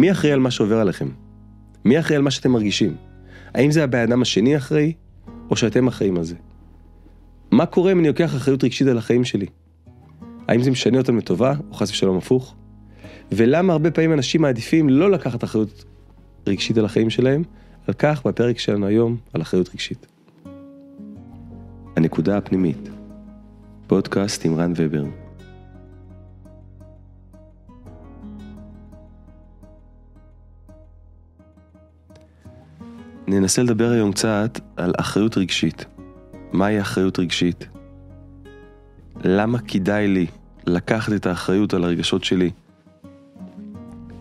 מי אחראי על מה שעובר עליכם? מי אחראי על מה שאתם מרגישים? האם זה הבן אדם השני אחראי, או שאתם אחראים על זה? מה קורה אם אני לוקח אחריות רגשית על החיים שלי? האם זה משנה אותם לטובה, או חס ושלום הפוך? ולמה הרבה פעמים אנשים מעדיפים לא לקחת אחריות רגשית על החיים שלהם? על כך בפרק שלנו היום, על אחריות רגשית. הנקודה הפנימית, פודקאסט עם רן ובר. ננסה לדבר היום קצת על אחריות רגשית. מהי אחריות רגשית? למה כדאי לי לקחת את האחריות על הרגשות שלי?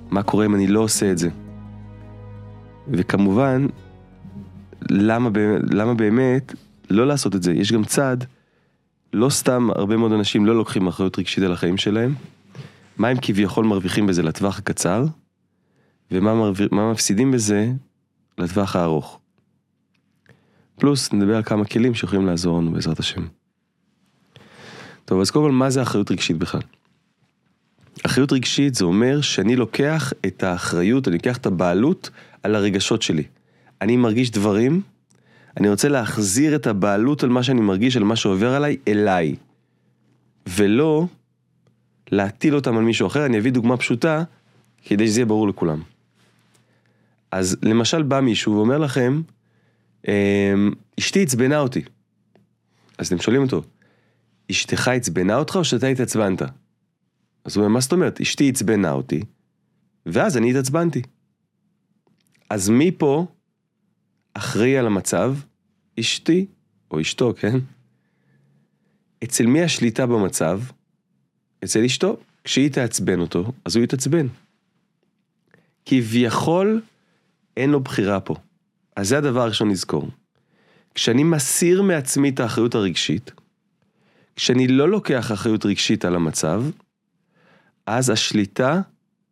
מה קורה אם אני לא עושה את זה? וכמובן, למה, למה באמת לא לעשות את זה? יש גם צד, לא סתם הרבה מאוד אנשים לא לוקחים אחריות רגשית על החיים שלהם. מה הם כביכול מרוויחים בזה לטווח הקצר, ומה מרו... מפסידים בזה לטווח הארוך. פלוס נדבר על כמה כלים שיכולים לעזור לנו בעזרת השם. טוב, אז קודם כל, מה זה אחריות רגשית בכלל? אחריות רגשית זה אומר שאני לוקח את האחריות, אני לוקח את הבעלות על הרגשות שלי. אני מרגיש דברים, אני רוצה להחזיר את הבעלות על מה שאני מרגיש, על מה שעובר עליי, אליי. ולא להטיל אותם על מישהו אחר. אני אביא דוגמה פשוטה, כדי שזה יהיה ברור לכולם. אז למשל בא מישהו ואומר לכם, אמ, אשתי עצבנה אותי. אז אתם שואלים אותו, אשתך עצבנה אותך או שאתה התעצבנת? אז הוא אומר, מה זאת אומרת? אשתי עצבנה אותי, ואז אני התעצבנתי. אז מי פה אחראי על המצב? אשתי, או אשתו, כן? אצל מי השליטה במצב? אצל אשתו. כשהיא תעצבן אותו, אז הוא יתעצבן. כביכול, אין לו בחירה פה. אז זה הדבר הראשון לזכור. כשאני מסיר מעצמי את האחריות הרגשית, כשאני לא לוקח אחריות רגשית על המצב, אז השליטה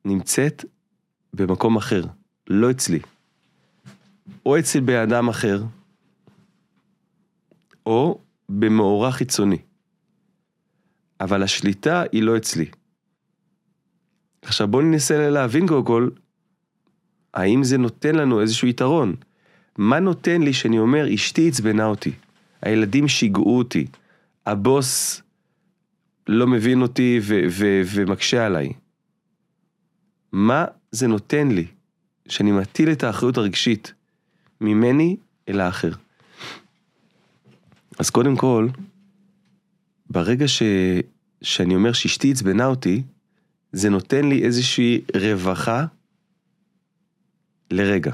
נמצאת במקום אחר, לא אצלי. או אצל בן אדם אחר, או במאורע חיצוני. אבל השליטה היא לא אצלי. עכשיו בואו ננסה להבין קודם כל, האם זה נותן לנו איזשהו יתרון? מה נותן לי שאני אומר, אשתי עצבנה אותי, הילדים שיגעו אותי, הבוס לא מבין אותי ו- ו- ומקשה עליי. מה זה נותן לי שאני מטיל את האחריות הרגשית ממני אל האחר? אז קודם כל, ברגע ש... שאני אומר שאשתי עצבנה אותי, זה נותן לי איזושהי רווחה לרגע.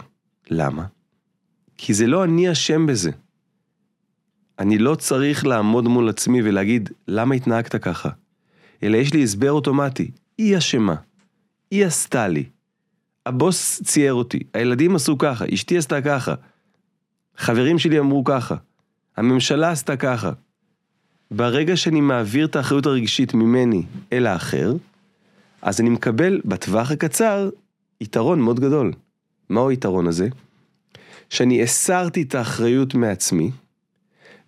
למה? כי זה לא אני אשם בזה. אני לא צריך לעמוד מול עצמי ולהגיד, למה התנהגת ככה? אלא יש לי הסבר אוטומטי, היא אשמה, היא עשתה לי, הבוס צייר אותי, הילדים עשו ככה, אשתי עשתה ככה, חברים שלי אמרו ככה, הממשלה עשתה ככה. ברגע שאני מעביר את האחריות הרגשית ממני אל האחר, אז אני מקבל בטווח הקצר יתרון מאוד גדול. מהו היתרון הזה? שאני הסרתי את האחריות מעצמי,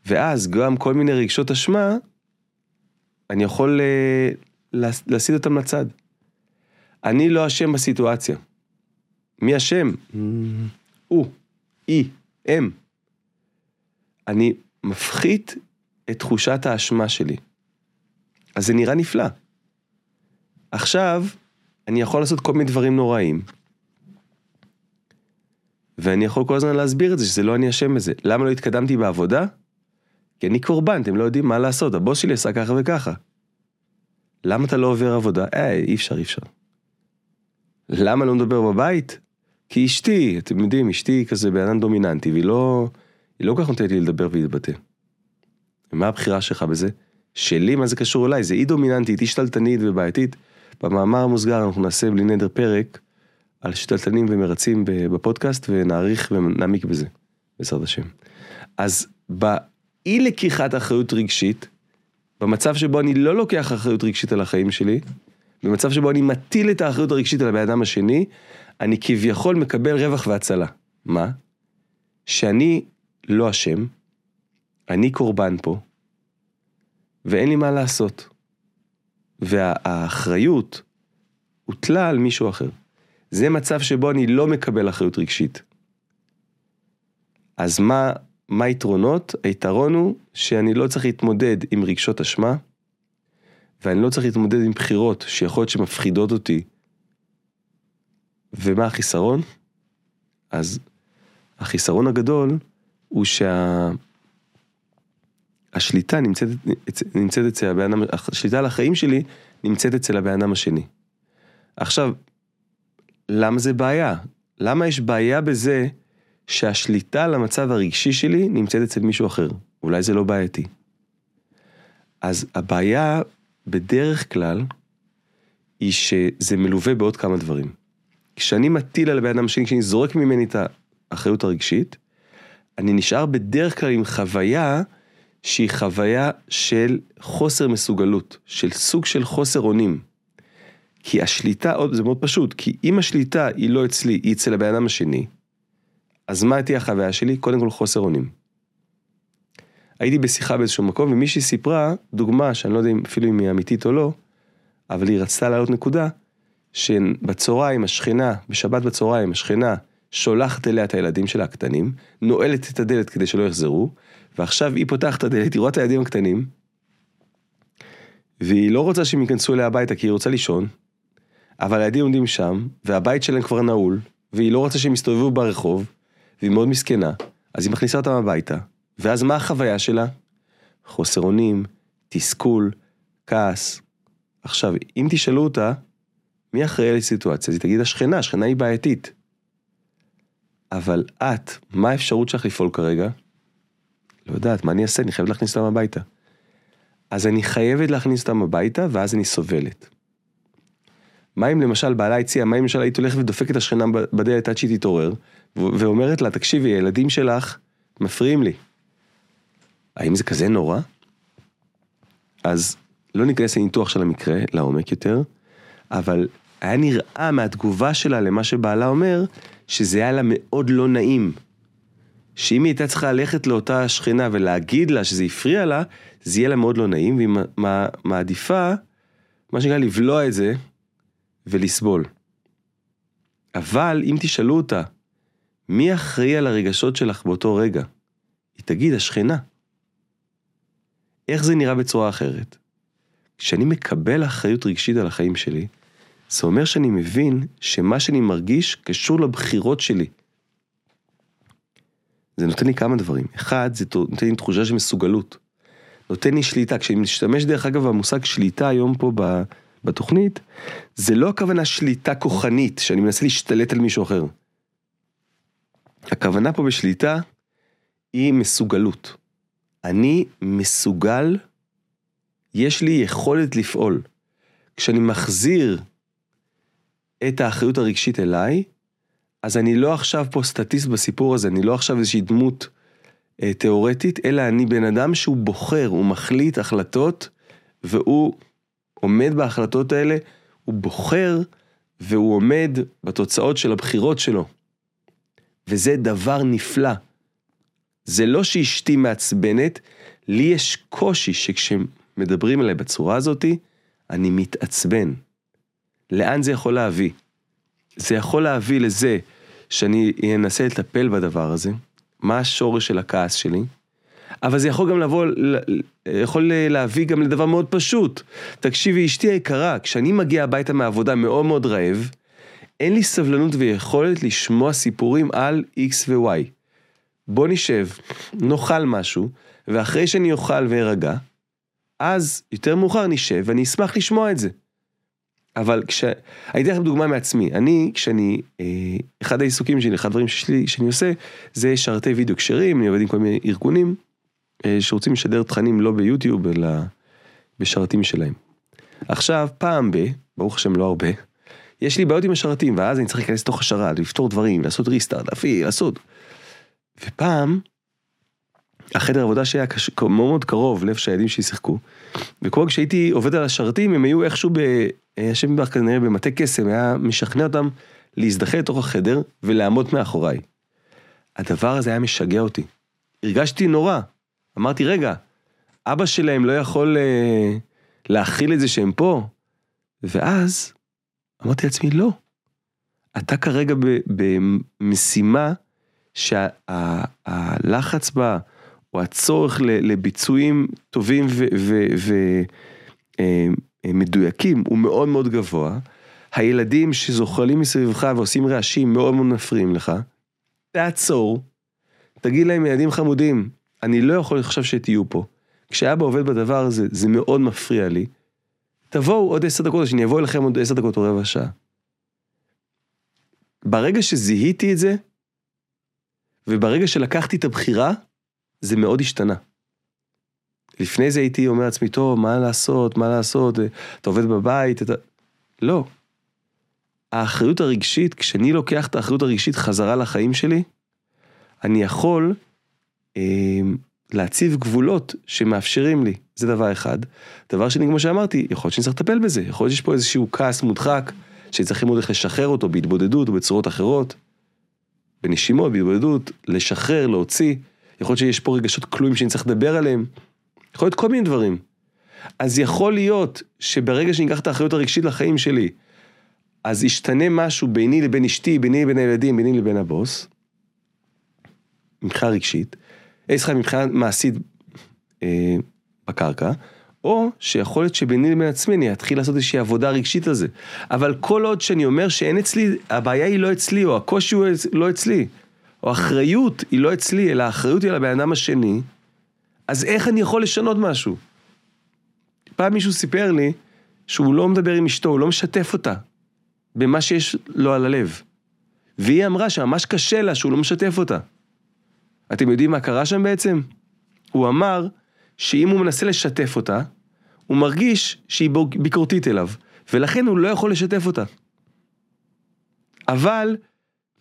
ואז גם כל מיני רגשות אשמה, אני יכול uh, להסיט אותם לצד. אני לא אשם בסיטואציה. מי אשם? הוא, היא, הם. אני מפחית את תחושת האשמה שלי. אז זה נראה נפלא. עכשיו, אני יכול לעשות כל מיני דברים נוראים, ואני יכול כל הזמן להסביר את זה, שזה לא אני אשם בזה. למה לא התקדמתי בעבודה? כי אני קורבן, אתם לא יודעים מה לעשות, הבוס שלי עשה ככה וככה. למה אתה לא עובר עבודה? אה, אי אפשר, אי אפשר. למה לא מדבר בבית? כי אשתי, אתם יודעים, אשתי כזה בן אדם דומיננטי, והיא לא, היא לא כל כך נותנת לי לדבר ולהתבטא. ומה הבחירה שלך בזה? שלי, מה זה קשור אליי? זה אי דומיננטית, אי שתלטנית ובעייתית. במאמר המוסגר אנחנו נעשה בלי נדר פרק על שתלטנים ומרצים בפודקאסט ונעריך ונעמיק בזה, בעזרת השם. אז באי לקיחת אחריות רגשית, במצב שבו אני לא לוקח אחריות רגשית על החיים שלי, במצב שבו אני מטיל את האחריות הרגשית על הבן אדם השני, אני כביכול מקבל רווח והצלה. מה? שאני לא אשם, אני קורבן פה, ואין לי מה לעשות. והאחריות הוטלה על מישהו אחר. זה מצב שבו אני לא מקבל אחריות רגשית. אז מה, מה היתרונות? היתרון הוא שאני לא צריך להתמודד עם רגשות אשמה, ואני לא צריך להתמודד עם בחירות שיכול להיות שמפחידות אותי. ומה החיסרון? אז החיסרון הגדול הוא שהשליטה שה... נמצאת, נמצאת אצל הבן אדם, השליטה על החיים שלי נמצאת אצל הבן אדם השני. עכשיו, למה זה בעיה? למה יש בעיה בזה שהשליטה על המצב הרגשי שלי נמצאת אצל מישהו אחר? אולי זה לא בעייתי. אז הבעיה בדרך כלל היא שזה מלווה בעוד כמה דברים. כשאני מטיל על הבן אדם שלי, כשאני זורק ממני את האחריות הרגשית, אני נשאר בדרך כלל עם חוויה שהיא חוויה של חוסר מסוגלות, של סוג של חוסר אונים. כי השליטה, זה מאוד פשוט, כי אם השליטה היא לא אצלי, היא אצל הבן אדם השני, אז מה תהיה החוויה שלי? קודם כל חוסר אונים. הייתי בשיחה באיזשהו מקום ומישהי סיפרה דוגמה שאני לא יודע אפילו אם היא אמיתית או לא, אבל היא רצתה להעלות נקודה, שבצהריים השכנה, בשבת בצהריים השכנה שולחת אליה את הילדים שלה הקטנים, נועלת את הדלת כדי שלא יחזרו, ועכשיו היא פותחת את הדלת, היא רואה את הילדים הקטנים, והיא לא רוצה שהם ייכנסו אליה הביתה כי היא רוצה לישון, אבל הילדים עומדים שם, והבית שלהם כבר נעול, והיא לא רוצה שהם יסתובבו ברחוב, והיא מאוד מסכנה, אז היא מכניסה אותם הביתה, ואז מה החוויה שלה? חוסר אונים, תסכול, כעס. עכשיו, אם תשאלו אותה, מי אחראי על הסיטואציה? אז היא תגיד השכנה, השכנה היא בעייתית. אבל את, מה האפשרות שלך לפעול כרגע? לא יודעת, מה אני אעשה? אני חייבת להכניס אותם הביתה. אז אני חייבת להכניס אותם הביתה, ואז אני סובלת. מה אם למשל בעלה הציעה, מה אם למשל היית הולכת ודופקת את השכנה בדלת עד שהיא תתעורר, ואומרת לה, תקשיבי, הילדים שלך מפריעים לי. האם זה כזה נורא? אז לא ניכנס לניתוח של המקרה, לעומק יותר, אבל היה נראה מהתגובה שלה למה שבעלה אומר, שזה היה לה מאוד לא נעים. שאם היא הייתה צריכה ללכת לאותה שכנה ולהגיד לה שזה הפריע לה, זה יהיה לה מאוד לא נעים, והיא מעדיפה, מה שנקרא, לבלוע את זה ולסבול. אבל אם תשאלו אותה, מי אחראי על הרגשות שלך באותו רגע? היא תגיד, השכנה. איך זה נראה בצורה אחרת? כשאני מקבל אחריות רגשית על החיים שלי, זה אומר שאני מבין שמה שאני מרגיש קשור לבחירות שלי. זה נותן לי כמה דברים. אחד, זה נותן לי תחושה של מסוגלות. נותן לי שליטה. כשאני משתמש דרך אגב במושג שליטה היום פה בתוכנית, זה לא הכוונה שליטה כוחנית, שאני מנסה להשתלט על מישהו אחר. הכוונה פה בשליטה היא מסוגלות. אני מסוגל, יש לי יכולת לפעול. כשאני מחזיר את האחריות הרגשית אליי, אז אני לא עכשיו פה סטטיסט בסיפור הזה, אני לא עכשיו איזושהי דמות אה, תיאורטית, אלא אני בן אדם שהוא בוחר, הוא מחליט החלטות, והוא עומד בהחלטות האלה, הוא בוחר והוא עומד בתוצאות של הבחירות שלו. וזה דבר נפלא. זה לא שאשתי מעצבנת, לי יש קושי שכשמדברים עליי בצורה הזאתי, אני מתעצבן. לאן זה יכול להביא? זה יכול להביא לזה שאני אנסה לטפל בדבר הזה, מה השורש של הכעס שלי, אבל זה יכול גם לבוא, יכול להביא גם לדבר מאוד פשוט. תקשיבי, אשתי היקרה, כשאני מגיע הביתה מהעבודה מאוד מאוד רעב, אין לי סבלנות ויכולת לשמוע סיפורים על X ו-Y. בוא נשב, נאכל משהו, ואחרי שאני אוכל וארגע, אז יותר מאוחר נשב ואני אשמח לשמוע את זה. אבל כש... אני אתן לכם דוגמה מעצמי, אני, כשאני, אה, אחד העיסוקים שלי, אחד הדברים שלי, שאני עושה, זה שרתי וידאו כשרים, אני עובד עם כל מיני ארגונים, שרוצים לשדר תכנים לא ביוטיוב, אלא בשרתים שלהם. עכשיו, פעם ב, ברוך השם לא הרבה, יש לי בעיות עם השרתים, ואז אני צריך להיכנס לתוך השרת, לפתור דברים, לעשות ריסטארט, להפעיל, לעשות. ופעם, החדר עבודה שהיה קש... מאוד מאוד קרוב לאיפה שהילדים שלי שיחקו, וכל כשהייתי עובד על השרתים, הם היו איכשהו ב... ישב בערך כנראה במטה קסם, היה משכנע אותם להזדחל לתוך החדר ולעמוד מאחוריי. הדבר הזה היה משגע אותי. הרגשתי נורא. אמרתי, רגע, אבא שלהם לא יכול אה, להכיל את זה שהם פה? ואז אמרתי לעצמי, לא. אתה כרגע במשימה שהלחץ בה, או הצורך לביצועים טובים ומדויקים הוא מאוד מאוד גבוה. הילדים שזוחלים מסביבך ועושים רעשים מאוד מאוד מפריעים לך, תעצור, תגיד להם ילדים חמודים, אני לא יכול עכשיו שתהיו פה. כשאבא עובד בדבר הזה, זה מאוד מפריע לי. תבואו עוד עשר דקות, שאני אבוא אליכם עוד עשר דקות או רבע שעה. ברגע שזיהיתי את זה, וברגע שלקחתי את הבחירה, זה מאוד השתנה. לפני זה הייתי אומר לעצמי, טוב, מה לעשות, מה לעשות, אתה עובד בבית, אתה... לא. האחריות הרגשית, כשאני לוקח את האחריות הרגשית חזרה לחיים שלי, אני יכול להציב גבולות שמאפשרים לי, זה דבר אחד. דבר שני, כמו שאמרתי, יכול להיות שאני צריך לטפל בזה, יכול להיות שיש פה איזשהו כעס מודחק, שצריכים עוד איך לשחרר אותו בהתבודדות או בצורות אחרות, בנשימות, בהתבודדות, לשחרר, להוציא. יכול להיות שיש פה רגשות כלואים שאני צריך לדבר עליהם. יכול להיות כל מיני דברים. אז יכול להיות שברגע שאני אקח את האחריות הרגשית לחיים שלי, אז ישתנה משהו ביני לבין אשתי, ביני לבין הילדים, ביני לבין הבוס, מבחינה רגשית, סליחה, מבחינה מעשית אה, בקרקע, או שיכול להיות שביני לבין עצמי אני אתחיל לעשות איזושהי עבודה רגשית על זה. אבל כל עוד שאני אומר שאין אצלי, הבעיה היא לא אצלי, או הקושי הוא לא אצלי, או האחריות היא לא אצלי, אלא האחריות היא על הבן אדם השני, אז איך אני יכול לשנות משהו? פעם מישהו סיפר לי שהוא לא מדבר עם אשתו, הוא לא משתף אותה במה שיש לו על הלב. והיא אמרה שממש קשה לה שהוא לא משתף אותה. אתם יודעים מה קרה שם בעצם? הוא אמר שאם הוא מנסה לשתף אותה, הוא מרגיש שהיא ביקורתית אליו, ולכן הוא לא יכול לשתף אותה. אבל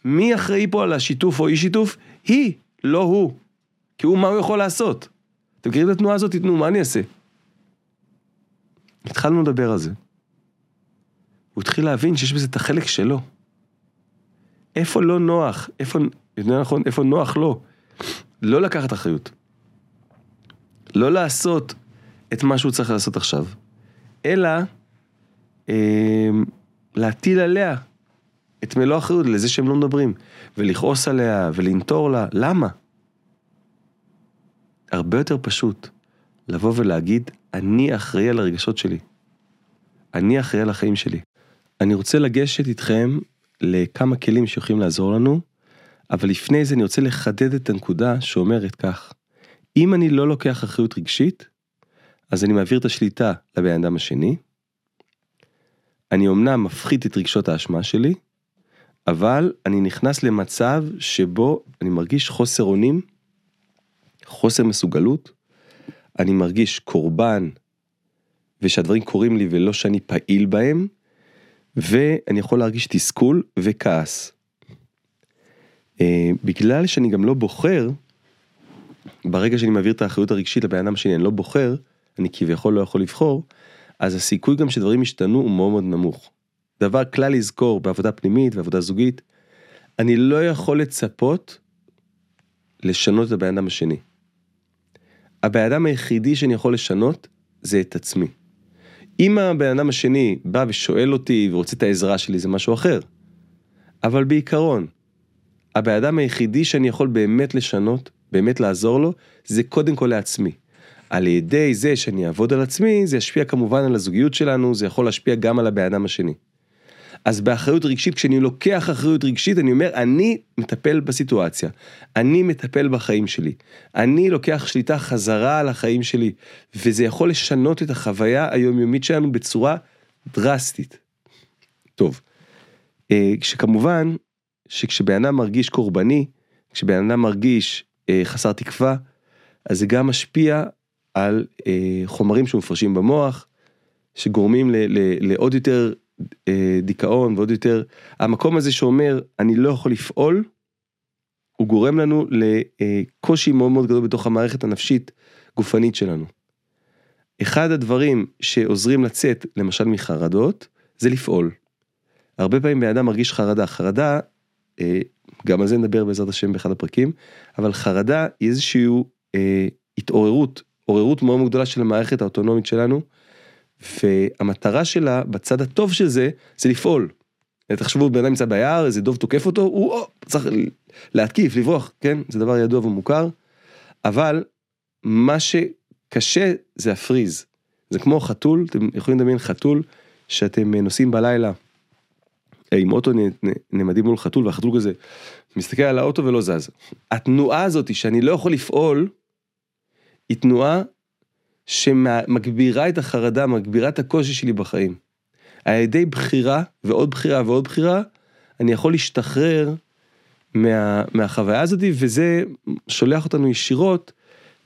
מי אחראי פה על השיתוף או אי שיתוף? היא, לא הוא. כי הוא, מה הוא יכול לעשות? אתם מכירים את התנועה הזאת? תתנו, מה אני אעשה? התחלנו לדבר על זה. הוא התחיל להבין שיש בזה את החלק שלו. איפה לא נוח? איפה, יותר נכון, איפה נוח? לא לקחת אחריות. לא לעשות את מה שהוא צריך לעשות עכשיו, אלא אה, להטיל עליה את מלוא האחריות לזה שהם לא מדברים, ולכעוס עליה ולנטור לה, למה? הרבה יותר פשוט לבוא ולהגיד, אני אחראי על הרגשות שלי. אני אחראי על החיים שלי. אני רוצה לגשת איתכם לכמה כלים שיכולים לעזור לנו, אבל לפני זה אני רוצה לחדד את הנקודה שאומרת כך, אם אני לא לוקח אחריות רגשית, אז אני מעביר את השליטה לבן אדם השני, אני אמנם מפחית את רגשות האשמה שלי, אבל אני נכנס למצב שבו אני מרגיש חוסר אונים, חוסר מסוגלות, אני מרגיש קורבן, ושהדברים קורים לי ולא שאני פעיל בהם, ואני יכול להרגיש תסכול וכעס. Uh, בגלל שאני גם לא בוחר, ברגע שאני מעביר את האחריות הרגשית לבן אדם שלי, אני לא בוחר, אני כביכול לא יכול לבחור, אז הסיכוי גם שדברים ישתנו הוא מאוד מאוד נמוך. דבר כלל לזכור בעבודה פנימית ועבודה זוגית, אני לא יכול לצפות לשנות את הבן אדם השני. הבן אדם היחידי שאני יכול לשנות זה את עצמי. אם הבן אדם השני בא ושואל אותי ורוצה את העזרה שלי זה משהו אחר. אבל בעיקרון, הבן אדם היחידי שאני יכול באמת לשנות, באמת לעזור לו, זה קודם כל לעצמי. על ידי זה שאני אעבוד על עצמי, זה ישפיע כמובן על הזוגיות שלנו, זה יכול להשפיע גם על הבן אדם השני. אז באחריות רגשית, כשאני לוקח אחריות רגשית, אני אומר, אני מטפל בסיטואציה, אני מטפל בחיים שלי, אני לוקח שליטה חזרה על החיים שלי, וזה יכול לשנות את החוויה היומיומית שלנו בצורה דרסטית. טוב, אה, כשכמובן, שכשבן אדם מרגיש קורבני, כשבן אדם מרגיש אה, חסר תקווה, אז זה גם משפיע על אה, חומרים שמופרשים במוח, שגורמים ל, ל, לעוד יותר אה, דיכאון ועוד יותר, המקום הזה שאומר אני לא יכול לפעול, הוא גורם לנו לקושי מאוד מאוד גדול בתוך המערכת הנפשית גופנית שלנו. אחד הדברים שעוזרים לצאת למשל מחרדות זה לפעול. הרבה פעמים בן אדם מרגיש חרדה, חרדה, אה, גם על זה נדבר בעזרת השם באחד הפרקים, אבל חרדה היא איזושהי אה, התעוררות, עוררות מאוד מאוד גדולה של המערכת האוטונומית שלנו, והמטרה שלה בצד הטוב של זה, זה לפעול. תחשבו בן אדם נמצא ביער, איזה דוב תוקף אותו, הוא או, צריך להתקיף, לברוח, כן? זה דבר ידוע ומוכר. אבל מה שקשה זה הפריז. זה כמו חתול, אתם יכולים לדמיין חתול שאתם נוסעים בלילה עם אוטו נעמדים מול חתול והחתול כזה מסתכל על האוטו ולא זז. התנועה הזאת שאני לא יכול לפעול, היא תנועה שמגבירה את החרדה, מגבירה את הקושי שלי בחיים. על ידי בחירה ועוד בחירה ועוד בחירה, אני יכול להשתחרר מה, מהחוויה הזאת, וזה שולח אותנו ישירות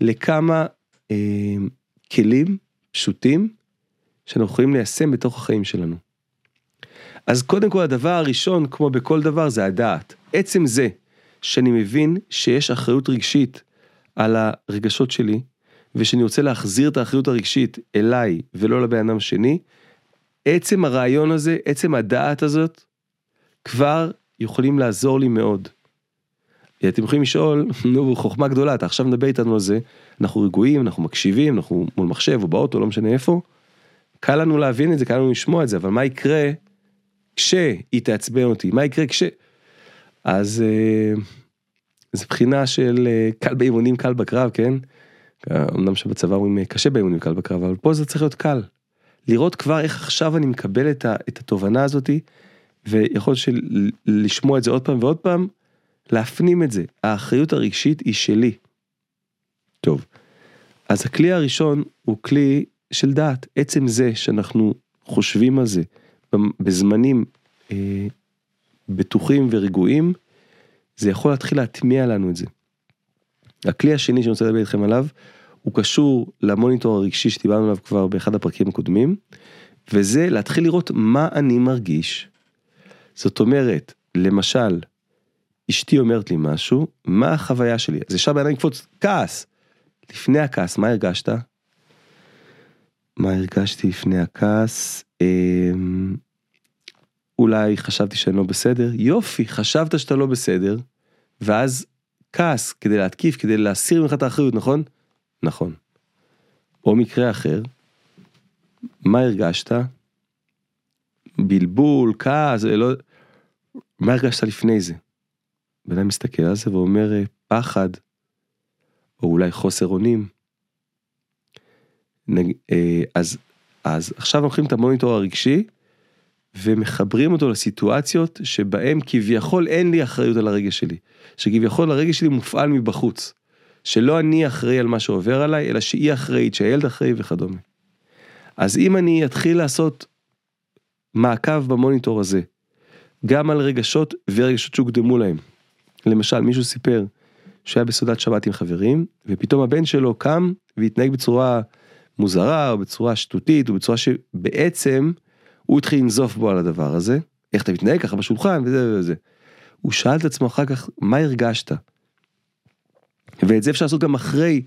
לכמה אה, כלים פשוטים שאנחנו יכולים ליישם בתוך החיים שלנו. אז קודם כל הדבר הראשון, כמו בכל דבר, זה הדעת. עצם זה שאני מבין שיש אחריות רגשית על הרגשות שלי, ושאני רוצה להחזיר את האחריות הרגשית אליי ולא לבן אדם שני, עצם הרעיון הזה, עצם הדעת הזאת, כבר יכולים לעזור לי מאוד. אתם יכולים לשאול, נו, חוכמה גדולה, אתה עכשיו מדבר איתנו על זה, אנחנו רגועים, אנחנו מקשיבים, אנחנו מול מחשב או באוטו, לא משנה איפה. קל לנו להבין את זה, קל לנו לשמוע את זה, אבל מה יקרה כשהיא תעצבן אותי? מה יקרה כש... אז אה, זה בחינה של אה, קל באימונים, קל בקרב, כן? אמנם שבצבא אומרים קשה באימונים, קל בקרב, אבל פה זה צריך להיות קל. לראות כבר איך עכשיו אני מקבל את, ה, את התובנה הזאתי, ויכול להיות שלשמוע את זה עוד פעם ועוד פעם, להפנים את זה. האחריות הרגשית היא שלי. טוב, אז הכלי הראשון הוא כלי של דעת. עצם זה שאנחנו חושבים על זה בזמנים אה, בטוחים ורגועים, זה יכול להתחיל להטמיע לנו את זה. הכלי השני שאני רוצה לדבר איתכם עליו, הוא קשור למוניטור הרגשי שדיברנו עליו כבר באחד הפרקים הקודמים, וזה להתחיל לראות מה אני מרגיש. זאת אומרת, למשל, אשתי אומרת לי משהו, מה החוויה שלי? אז ישר בעיניים קפוץ, כעס. לפני הכעס, מה הרגשת? מה הרגשתי לפני הכעס? אמ... אולי חשבתי שאני לא בסדר? יופי, חשבת שאתה לא בסדר, ואז כעס כדי להתקיף, כדי להסיר ממך את האחריות, נכון? נכון. או מקרה אחר, מה הרגשת? בלבול, כעס, לא... מה הרגשת לפני זה? בן אדם מסתכל על זה ואומר פחד, או אולי חוסר אונים. אה, אז, אז עכשיו לוקחים את המוניטור הרגשי ומחברים אותו לסיטואציות שבהם כביכול אין לי אחריות על הרגש שלי. שכביכול הרגש שלי מופעל מבחוץ. שלא אני אחראי על מה שעובר עליי, אלא שהיא אחראית, שהילד אחראי וכדומה. אז אם אני אתחיל לעשות מעקב במוניטור הזה, גם על רגשות ורגשות שהוקדמו להם. למשל, מישהו סיפר שהיה בסעודת שבת עם חברים, ופתאום הבן שלו קם והתנהג בצורה מוזרה, או בצורה שטותית, או בצורה שבעצם הוא התחיל לנזוף בו על הדבר הזה, איך אתה מתנהג ככה בשולחן וזה וזה. הוא שאל את עצמו אחר כך, מה הרגשת? ואת זה אפשר לעשות גם אחרי,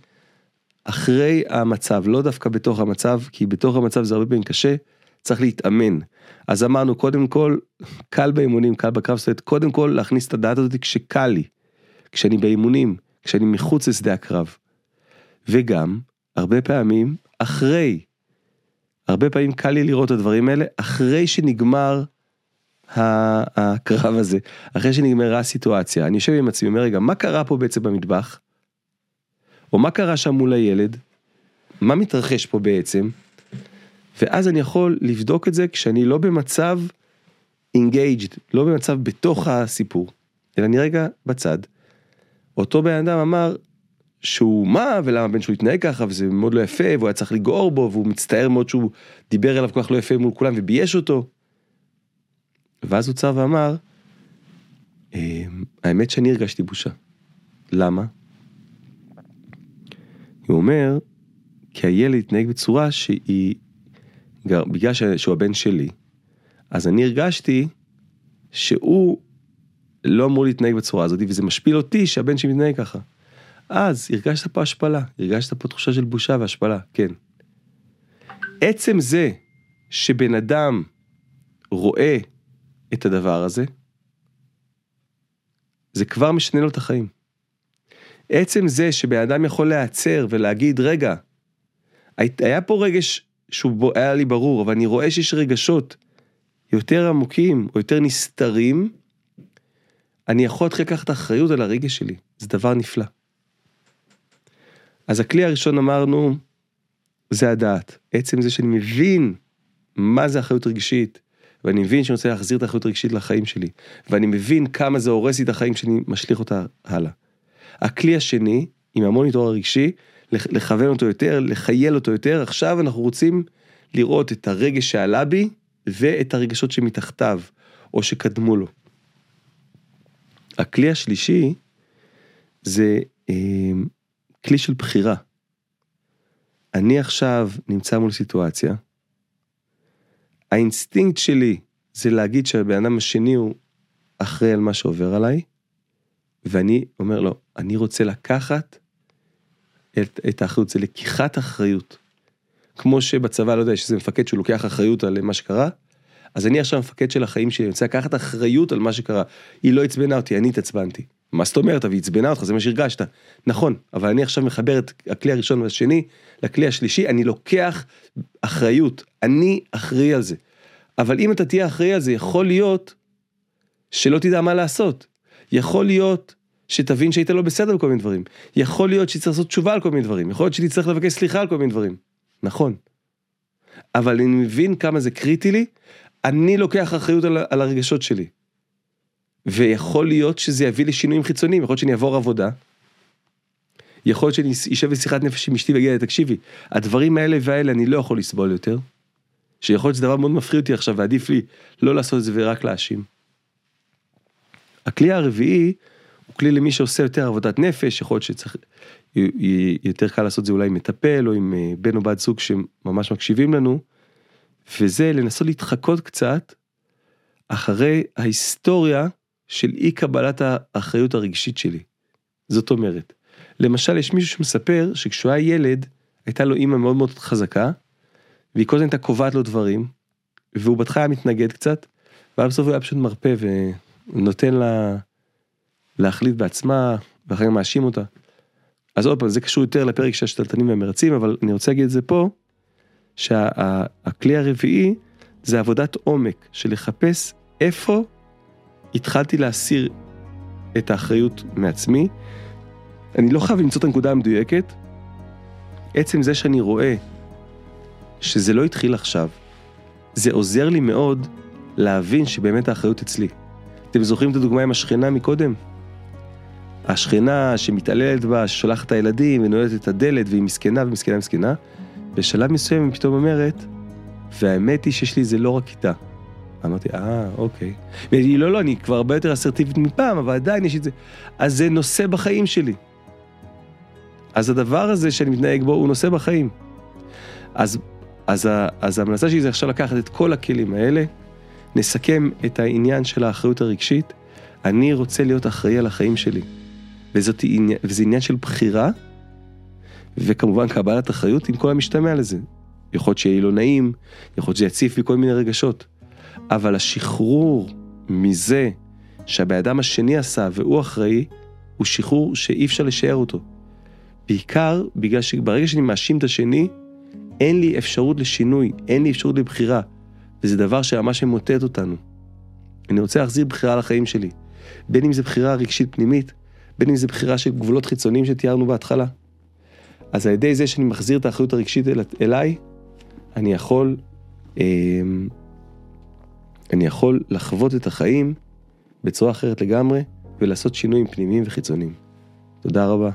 אחרי המצב, לא דווקא בתוך המצב, כי בתוך המצב זה הרבה פעמים קשה, צריך להתאמן. אז אמרנו, קודם כל, קל באימונים, קל בקרב, זאת אומרת, קודם כל להכניס את הדעת הזאת כשקל לי, כשאני באימונים, כשאני מחוץ לשדה הקרב. וגם, הרבה פעמים, אחרי. הרבה פעמים קל לי לראות את הדברים האלה, אחרי שנגמר הקרב הזה, אחרי שנגמרה הסיטואציה. אני יושב עם עצמי, אומר, רגע, מה קרה פה בעצם במטבח? או מה קרה שם מול הילד? מה מתרחש פה בעצם? ואז אני יכול לבדוק את זה כשאני לא במצב engaged, לא במצב בתוך הסיפור, אלא אני רגע בצד. אותו בן אדם אמר שהוא מה ולמה הבן שלו התנהג ככה וזה מאוד לא יפה והוא היה צריך לגעור בו והוא מצטער מאוד שהוא דיבר אליו כל כך לא יפה מול כולם ובייש אותו. ואז הוא צר ואמר, אמ, האמת שאני הרגשתי בושה. למה? הוא אומר, כי הילד התנהג בצורה שהיא בגלל שהוא הבן שלי, אז אני הרגשתי שהוא לא אמור להתנהג בצורה הזאת, וזה משפיל אותי שהבן שלי מתנהג ככה. אז הרגשת פה השפלה, הרגשת פה תחושה של בושה והשפלה, כן. עצם זה שבן אדם רואה את הדבר הזה, זה כבר משנה לו את החיים. עצם זה שבן אדם יכול להיעצר ולהגיד, רגע, היה פה רגש שהוא היה לי ברור, אבל אני רואה שיש רגשות יותר עמוקים או יותר נסתרים, אני יכול להתחיל לקחת אחריות על הרגש שלי, זה דבר נפלא. אז הכלי הראשון אמרנו, זה הדעת. עצם זה שאני מבין מה זה אחריות רגשית, ואני מבין שאני רוצה להחזיר את האחריות הרגשית לחיים שלי, ואני מבין כמה זה הורס לי את החיים שאני משליך אותה הלאה. הכלי השני, עם המוניטור הרגשי, לכוון אותו יותר, לחייל אותו יותר, עכשיו אנחנו רוצים לראות את הרגש שעלה בי, ואת הרגשות שמתחתיו, או שקדמו לו. הכלי השלישי, זה אה, כלי של בחירה. אני עכשיו נמצא מול סיטואציה, האינסטינקט שלי זה להגיד שהבן אדם השני הוא אחראי על מה שעובר עליי, ואני אומר לו, אני רוצה לקחת את, את האחריות, זה לקיחת אחריות. כמו שבצבא, לא יודע, יש איזה מפקד שהוא לוקח אחריות על מה שקרה, אז אני עכשיו מפקד של החיים שלי, אני רוצה לקחת אחריות על מה שקרה. היא לא עצבנה אותי, אני התעצבנתי. מה זאת אומרת, אבל היא עצבנה אותך, זה מה שהרגשת. נכון, אבל אני עכשיו מחבר את הכלי הראשון והשני לכלי השלישי, אני לוקח אחריות, אני אחראי על זה. אבל אם אתה תהיה אחראי על זה, יכול להיות שלא תדע מה לעשות. יכול להיות שתבין שהיית לא בסדר בכל מיני דברים. יכול להיות שתצטרך לעשות תשובה על כל מיני דברים. יכול להיות שתצטרך לבקש סליחה על כל מיני דברים. נכון. אבל אני מבין כמה זה קריטי לי, אני לוקח אחריות על, על הרגשות שלי. ויכול להיות שזה יביא לשינויים חיצוניים, יכול להיות שאני אעבור עבודה. יכול להיות שאני אשב בשיחת נפש עם אשתי ואגיד תקשיבי, הדברים האלה והאלה אני לא יכול לסבול יותר. שיכול להיות שזה דבר מאוד מפחיד אותי עכשיו ועדיף לי לא לעשות את זה ורק להאשים. הכלי הרביעי הוא כלי למי שעושה יותר עבודת נפש, יכול להיות שצריך, יותר קל לעשות זה אולי עם מטפל או עם אה, בן או בת זוג שממש מקשיבים לנו, וזה לנסות להתחקות קצת אחרי ההיסטוריה של אי קבלת האחריות הרגשית שלי. זאת אומרת, למשל יש מישהו שמספר שכשהוא היה ילד, הייתה לו אימא מאוד מאוד חזקה, והיא כל הזמן הייתה קובעת לו דברים, והוא בהתחלה מתנגד קצת, ואז בסוף הוא היה פשוט מרפא ונותן לה להחליט בעצמה, ואחר כך מאשים אותה. אז עוד פעם, זה קשור יותר לפרק של השתלטנים והמרצים, אבל אני רוצה להגיד את זה פה, שהכלי שה, הרביעי זה עבודת עומק, של לחפש איפה התחלתי להסיר את האחריות מעצמי. אני לא חייב למצוא את הנקודה המדויקת. עצם זה שאני רואה שזה לא התחיל עכשיו, זה עוזר לי מאוד להבין שבאמת האחריות אצלי. אתם זוכרים את הדוגמה עם השכנה מקודם? השכנה שמתעללת בה, ששולחת את הילדים ונועלת את הדלת והיא מסכנה ומסכנה ומסכנה, בשלב מסוים היא פתאום אומרת, והאמת היא שיש לי זה לא רק איתה. אמרתי, אה, אוקיי. והיא לא, לא, אני כבר הרבה יותר אסרטיבית מפעם, אבל עדיין יש את זה. אז זה נושא בחיים שלי. אז הדבר הזה שאני מתנהג בו הוא נושא בחיים. אז, אז, אז ההמלצה שלי זה עכשיו לקחת את כל הכלים האלה, נסכם את העניין של האחריות הרגשית, אני רוצה להיות אחראי על החיים שלי. וזאת, וזה עניין של בחירה, וכמובן קבלת אחריות עם כל המשתמע לזה. יכול להיות שיהיה לא נעים, יכול להיות שזה יציף בי כל מיני רגשות. אבל השחרור מזה שהבן אדם השני עשה והוא אחראי, הוא שחרור שאי אפשר לשער אותו. בעיקר בגלל שברגע שאני מאשים את השני, אין לי אפשרות לשינוי, אין לי אפשרות לבחירה, וזה דבר שממש ממוטט אותנו. אני רוצה להחזיר בחירה לחיים שלי, בין אם זה בחירה רגשית פנימית, בין אם זה בחירה של גבולות חיצוניים שתיארנו בהתחלה. אז על ידי זה שאני מחזיר את האחריות הרגשית אל, אליי, אני יכול, אה, אני יכול לחוות את החיים בצורה אחרת לגמרי ולעשות שינויים פנימיים וחיצוניים. תודה רבה.